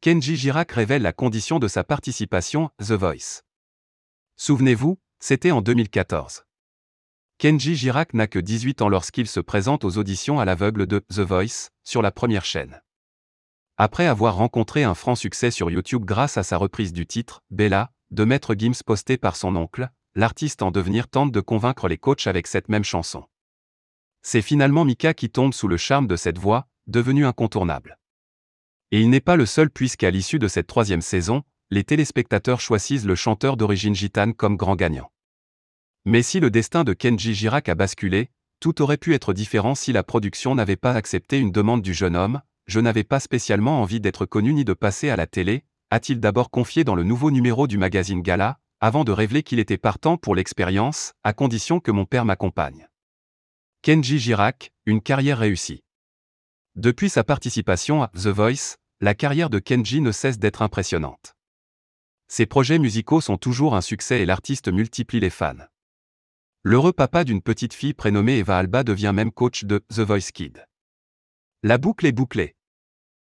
Kenji Girac révèle la condition de sa participation The Voice. Souvenez-vous, c'était en 2014. Kenji Girac n'a que 18 ans lorsqu'il se présente aux auditions à l'aveugle de The Voice, sur la première chaîne. Après avoir rencontré un franc succès sur YouTube grâce à sa reprise du titre, Bella, de Maître Gims posté par son oncle, l'artiste en devenir tente de convaincre les coachs avec cette même chanson. C'est finalement Mika qui tombe sous le charme de cette voix, devenue incontournable. Et il n'est pas le seul puisqu'à l'issue de cette troisième saison, les téléspectateurs choisissent le chanteur d'origine gitane comme grand gagnant. Mais si le destin de Kenji Girac a basculé, tout aurait pu être différent si la production n'avait pas accepté une demande du jeune homme, je n'avais pas spécialement envie d'être connu ni de passer à la télé, a-t-il d'abord confié dans le nouveau numéro du magazine Gala, avant de révéler qu'il était partant pour l'expérience, à condition que mon père m'accompagne. Kenji Girac, une carrière réussie. Depuis sa participation à The Voice, la carrière de Kenji ne cesse d'être impressionnante. Ses projets musicaux sont toujours un succès et l'artiste multiplie les fans. L'heureux papa d'une petite fille prénommée Eva Alba devient même coach de The Voice Kid. La boucle est bouclée.